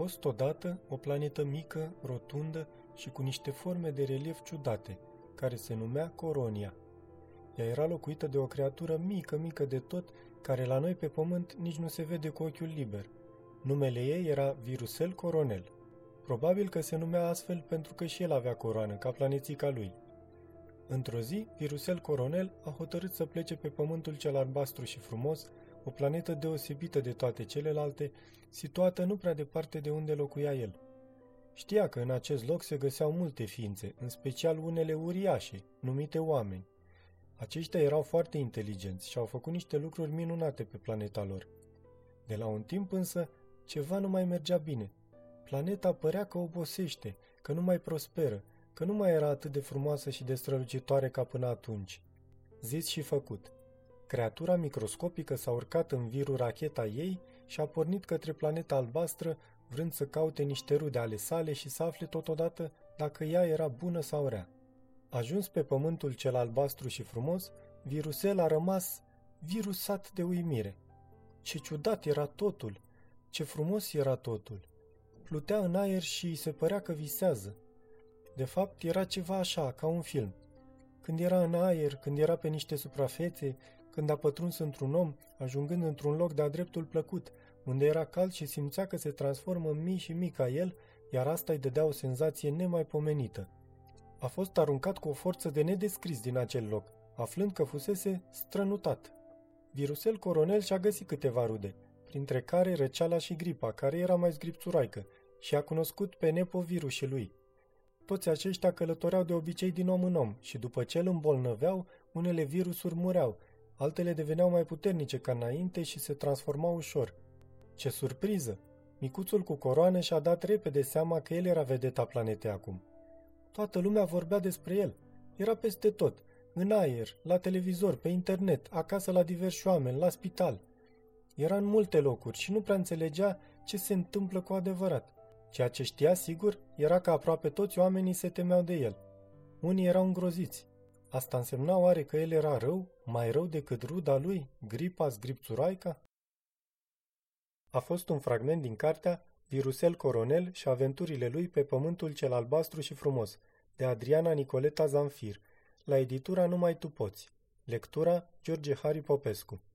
fost odată o planetă mică, rotundă și cu niște forme de relief ciudate, care se numea Coronia. Ea era locuită de o creatură mică, mică de tot, care la noi pe pământ nici nu se vede cu ochiul liber. Numele ei era Virusel Coronel. Probabil că se numea astfel pentru că și el avea coroană, ca planețica lui. Într-o zi, Virusel Coronel a hotărât să plece pe pământul cel albastru și frumos, o planetă deosebită de toate celelalte, situată nu prea departe de unde locuia el. Știa că în acest loc se găseau multe ființe, în special unele uriașe, numite oameni. Aceștia erau foarte inteligenți și au făcut niște lucruri minunate pe planeta lor. De la un timp însă, ceva nu mai mergea bine. Planeta părea că obosește, că nu mai prosperă, că nu mai era atât de frumoasă și de strălucitoare ca până atunci. Zis și făcut. Creatura microscopică s-a urcat în virul racheta ei și a pornit către planeta albastră, vrând să caute niște rude ale sale și să afle totodată dacă ea era bună sau rea. Ajuns pe pământul cel albastru și frumos, virusel a rămas virusat de uimire. Ce ciudat era totul! Ce frumos era totul! Plutea în aer și îi se părea că visează. De fapt, era ceva așa, ca un film. Când era în aer, când era pe niște suprafețe, când a pătruns într-un om, ajungând într-un loc de-a dreptul plăcut, unde era cald și simțea că se transformă în mii și mii ca el, iar asta îi dădea o senzație nemaipomenită. A fost aruncat cu o forță de nedescris din acel loc, aflând că fusese strănutat. Virusel Coronel și-a găsit câteva rude, printre care răceala și gripa, care era mai zgripțuraică, și a cunoscut pe Nepo virusii lui. Toți aceștia călătoreau de obicei din om în om și după ce îl îmbolnăveau, unele virusuri mureau, altele deveneau mai puternice ca înainte și se transformau ușor. Ce surpriză! Micuțul cu coroană și-a dat repede seama că el era vedeta planetei acum. Toată lumea vorbea despre el. Era peste tot, în aer, la televizor, pe internet, acasă la diversi oameni, la spital. Era în multe locuri și nu prea înțelegea ce se întâmplă cu adevărat. Ceea ce știa sigur era că aproape toți oamenii se temeau de el. Unii erau îngroziți. Asta însemna oare că el era rău, mai rău decât ruda lui, gripa zgripțuraica? A fost un fragment din cartea Virusel Coronel și aventurile lui pe pământul cel albastru și frumos, de Adriana Nicoleta Zanfir, la editura Numai Tu Poți. Lectura George Hari Popescu